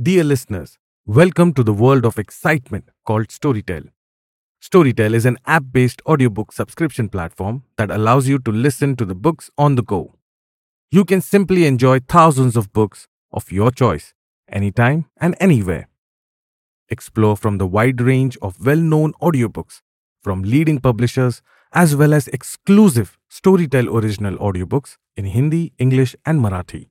Dear listeners, welcome to the world of excitement called Storytel. Storytel is an app based audiobook subscription platform that allows you to listen to the books on the go. You can simply enjoy thousands of books of your choice, anytime and anywhere. Explore from the wide range of well known audiobooks from leading publishers as well as exclusive Storytel original audiobooks in Hindi, English, and Marathi.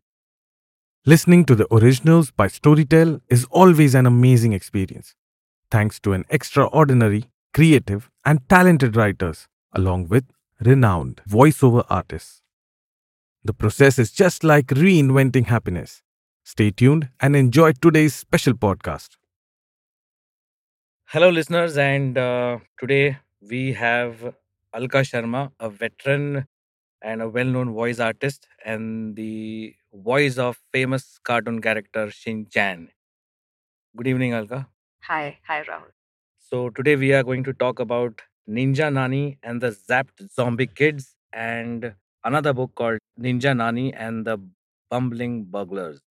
Listening to the originals by Storytel is always an amazing experience, thanks to an extraordinary, creative, and talented writers, along with renowned voiceover artists. The process is just like reinventing happiness. Stay tuned and enjoy today's special podcast. Hello, listeners, and uh, today we have Alka Sharma, a veteran and a well known voice artist, and the voice of famous cartoon character Shin Chan. Good evening, Alka. Hi, hi Rahul. So, today we are going to talk about Ninja Nani and the Zapped Zombie Kids, and another book called Ninja Nani and the Bumbling Burglars.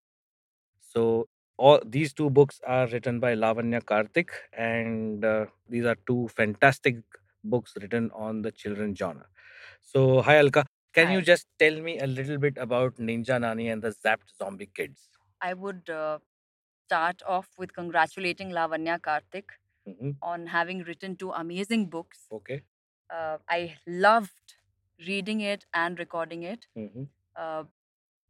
So, all these two books are written by Lavanya Karthik, and uh, these are two fantastic books written on the children genre. So, hi Alka, can you just tell me a little bit about Ninja Nani and the Zapped Zombie Kids? I would uh, start off with congratulating Lavanya Karthik hmm on having written two amazing books. Okay. Uh, I loved reading it and recording it. hmm Uh,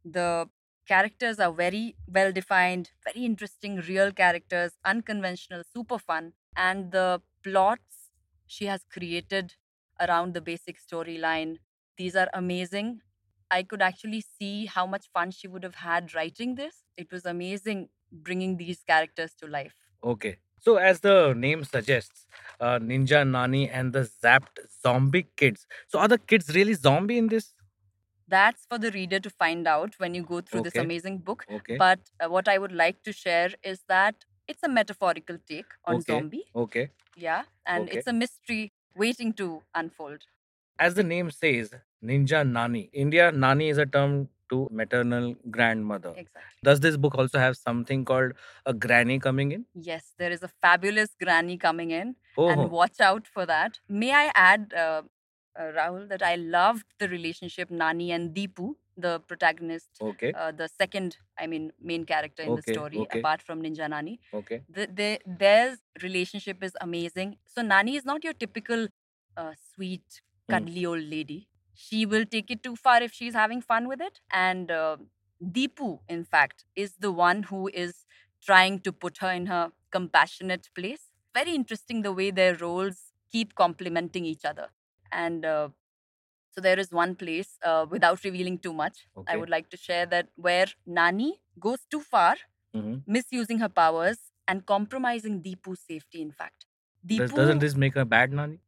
the characters are very well defined, very interesting, real characters, unconventional, super fun. And the plots she has created around the basic storyline, these are amazing. I could actually see how much fun she would have had writing this. It was amazing bringing these characters to life. Okay. So, as the name suggests, uh, Ninja Nani and the Zapped Zombie Kids. So, are the kids really zombie in this? That's for the reader to find out when you go through this amazing book. Okay. But uh, what I would like to share is that it's a metaphorical take on Okay. zombie. Okay. Yeah. And Okay. it's a mystery waiting to unfold. As the name says, Ninja Nani. India, Nani is a term to maternal grandmother. Exactly. Does this book also have something called a granny coming in? Yes, there is a fabulous granny coming in, Oh, and watch out for that. May I add, uh, uh, Rahul, that I loved the relationship Nani and Deepu, the protagonist, okay. uh, the second, I mean, main character in Okay, the story, okay. apart from Ninja Nani. Okay. The, the, their relationship is amazing. So Nani is not your typical uh, sweet, Hmm. cuddly old lady. She will take it too far if she's having fun with it. And uh, Deepu, in fact, is the one who is trying to put her in her compassionate place. Very interesting the way their roles keep complementing each other. And uh, so there is one place, uh, without revealing too much, Okay. I would like to share that where Nani goes too far, Mhm. misusing her powers and compromising Deepu's safety, in fact. Does, Deepu, doesn't this make a bad Nani?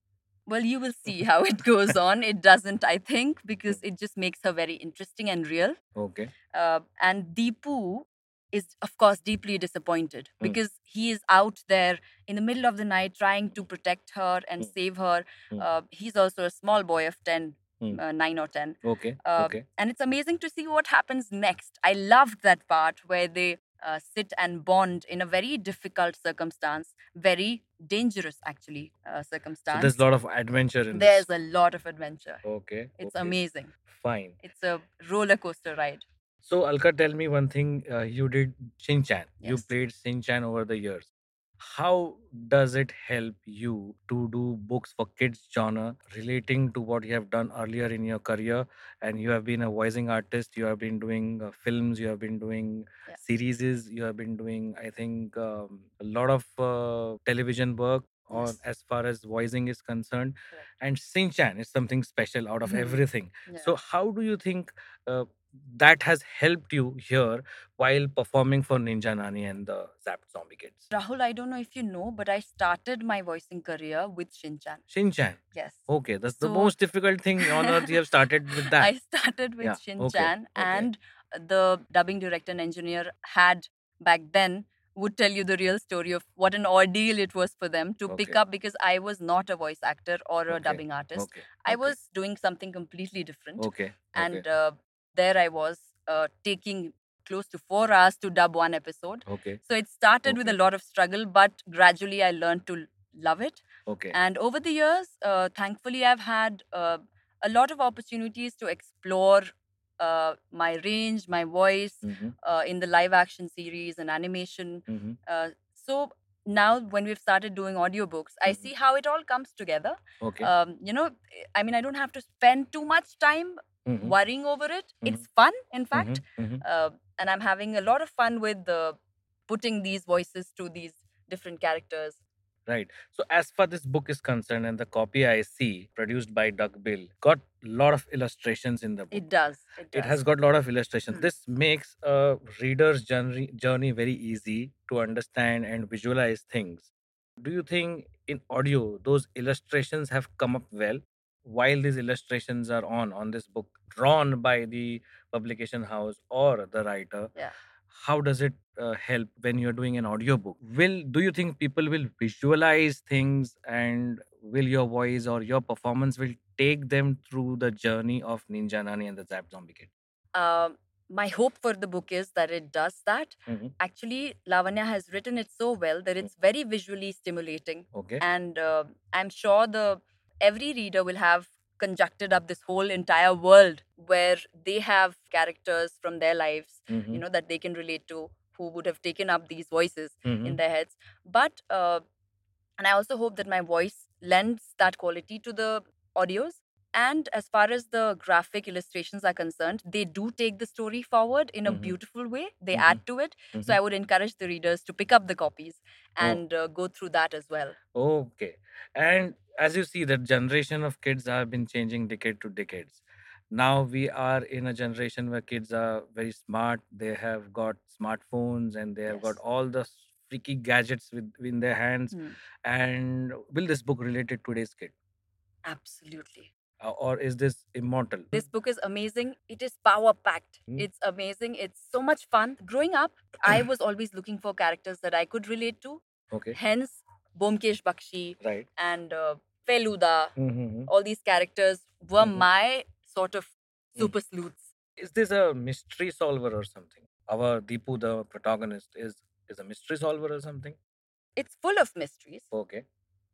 Well, you will see how it goes on. It doesn't, I think, because it just makes her very interesting and real. Okay. Uh, and Deepu is, of course, deeply disappointed Hmm. because he is out there in the middle of the night trying to protect her and Hmm. save her. Hmm. Uh, he's also a small boy of 10, Hmm. uh, 9 or 10. Okay. Uh, okay. And it's amazing to see what happens next. I loved that part where they uh, sit and bond in a very difficult circumstance, very dangerous, actually, uh, So circumstance. there's a lot of adventure in There's this. a lot of adventure. Okay. It's okay. amazing. Fine. It's a roller coaster ride. So, Alka, tell me one thing. Uh, you did Shin Chan. You played Shin Chan over the years. How does it help you to do books for kids genre relating to what you have done earlier in your career? And you have been a voicing artist. You have been doing uh, films. You have been doing Yeah. series. You have been doing, I think, um, a lot of uh, television work. On Yes. as far as voicing is concerned, and Shin Chan is something special out of Mhm. everything. Yeah. So, how do you think uh, that has helped you here while performing for Ninja Nani and the Zapped Zombie Kids? Rahul, I don't know if you know, but I started my voicing career with Shinchan. Shinchan? Yes. Okay, that's the most difficult thing on earth. You have started with that. I started with Yeah, Shin okay, okay. and the dubbing director and engineer had back then would tell you the real story of what an ordeal it was for them to pick up because I was not a voice actor or a Okay, dubbing artist. Okay. I okay, was doing something completely different, Okay. and okay. uh, there I was uh, taking close to four hours to dub one episode. Okay. So it started with a lot of struggle, but gradually I learned to love it. Okay. And over the years, uh, thankfully, I've had uh, a lot of opportunities to explore uh, my range, my voice Mhm, uh, in the live action series and animation. mhm. Uh, so now, when we've started doing audiobooks, I Mhm. see how it all comes together. Okay. Um, you know, I mean, I don't have to spend too much time Mhm, worrying over it. Mhm. It's fun, in fact. mhm, mhm. Uh, and I'm having a lot of fun with uh, putting these voices to these different characters. Right. So as far this book is concerned, and the copy I see produced by Duckbill got a lot of illustrations in the book. It does. It does. It has got a lot of illustrations. Mm. This makes a reader's journey journey very easy to understand and visualize things. Do you think in audio those illustrations have come up well while these illustrations are on on this book drawn by the publication house or the writer? Yeah. How does it uh, help when you're doing an audiobook? Will do you think people will visualize things and will your voice or your performance will take them through the journey of Ninja Nani and the Zap Zombie Kid? um, my hope for the book is that it does that. Mhm. Actually, Lavanya has written it so well that it's very visually stimulating, Okay. and uh, I'm sure the every reader will have conjuncted up this whole entire world where they have characters from their lives, Mhm, you know, that they can relate to, who would have taken up these voices mhm. in their heads. But uh, and I also hope that my voice lends that quality to the audios. And as far as the graphic illustrations are concerned, they do take the story forward in a Mhm. beautiful way. They Mhm. add to it. So Mhm. I would encourage the readers to pick up the copies and uh, go through that as well. Okay. And as you see, the generation of kids have been changing decade to decades. Now we are in a generation where kids are very smart. They have got smartphones and they have got all the freaky gadgets with in their hands. Hmm. And will this book relate to today's kid, Absolutely. Uh, or is this immortal? This book is amazing. It is power packed. Mm. It's amazing. It's so much fun. Growing up, I was always looking for characters that I could relate to. Okay. Hence, Byomkesh Bakshi Right. and uh, Feluda, Mhm. all these characters were Mhm. my sort of Mm. super sleuths. Is this a mystery solver or something? Our Deepu, the protagonist, is is a mystery solver or something? It's full of mysteries. Okay.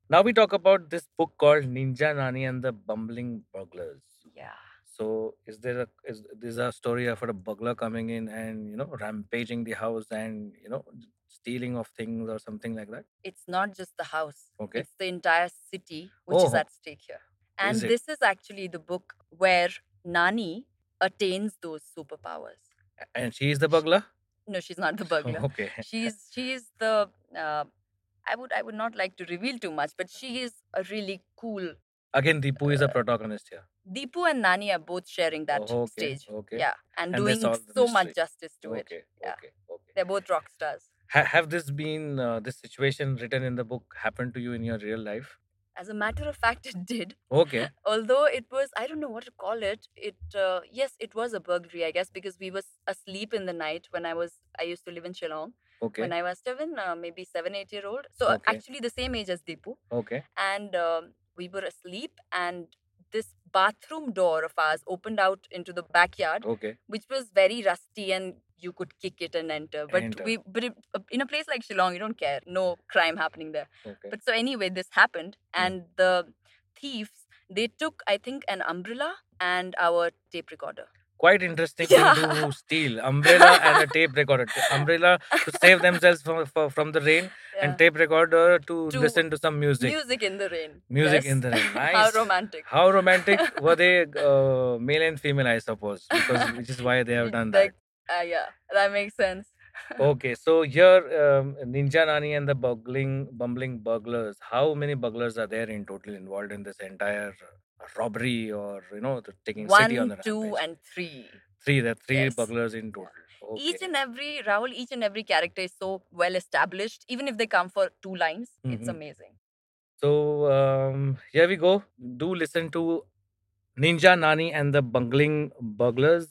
Now we talk about this book called Ninja Nani and the Bumbling Burglars. Yeah. So is there a is this a story of a burglar coming in and you know rampaging the house and you know stealing of things or something like that? It's not just the house, Okay. it's the entire city which is Oh. at stake here. And Is this is actually the book where Nani attains those superpowers. And she is the burglar? No, she's not the burglar. Okay. she's she's the uh, I would I would not like to reveal too much, but she is a really cool. Again, Deepu is a Uh, protagonist here. Deepu and Nani are both sharing that Oh, okay. stage. Okay. Yeah, and, And doing so much justice to it. Okay. Yeah. Okay. Okay. They're both rock stars. Ha- have this been uh, this situation written in the book happened to you in your real life? As a matter of fact, it did. Okay. Although it was, I don't know what to call it. It uh, yes, it was a burglary, I guess, because we were asleep in the night when I was. I used to live in Shillong Okay. when I was seven, uh, maybe seven, eight year old. So uh, Okay. actually the same age as Deepu. Okay. and um, we were asleep and this bathroom door of ours opened out into the backyard Okay. which was very rusty and you could kick it and enter but Enter. we but it, uh, in a place like shillong you don't care no crime happening there Okay. but so anyway this happened Mm. and the thieves they took i think an umbrella and our tape recorder Quite interesting Yeah. to steal umbrella and a tape recorder. Umbrella to save themselves from from, from the rain, Yeah. and tape recorder to, To listen to some music. music in the rain Music Yes. in the rain. Nice. how romantic How romantic were they? Uh, male and female, I suppose, because which is why they have done that. Uh, yeah that makes sense Okay, so here um, Ninja Nani and the bumbling bumbling burglars. How many burglars are there in total involved in this entire robbery or you know the taking city on the one two rampage? and three three. There are three Yes. burglars in total. Okay. each and every Rahul, each and every character is so well established. Even if they come for two lines, it's Mhm. amazing. So um, here we go. Do listen to Ninja Nani and the Bungling Burglars,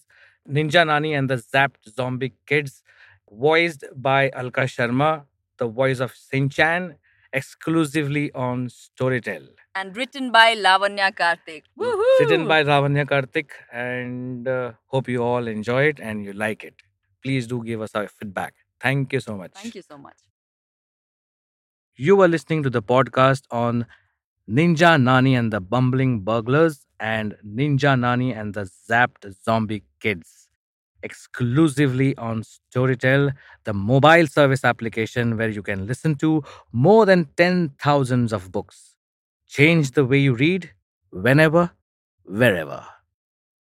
Ninja Nani and the Zapped Zombie Kids, voiced by Alka Sharma, the voice of Shinchan, exclusively on Storytel. And written by Lavanya Karthik. Woohoo! Written by Lavanya Karthik, and uh, hope you all enjoy it and you like it. please do give us a feedback. Thank you so much. Thank you so much. You were listening to the podcast on Ninja Nani and the Bumbling Burglars and Ninja Nani and the Zapped Zombie Kids exclusively on Storytel, the mobile service application where you can listen to more than 10 thousands of books. Change the way you read whenever, wherever.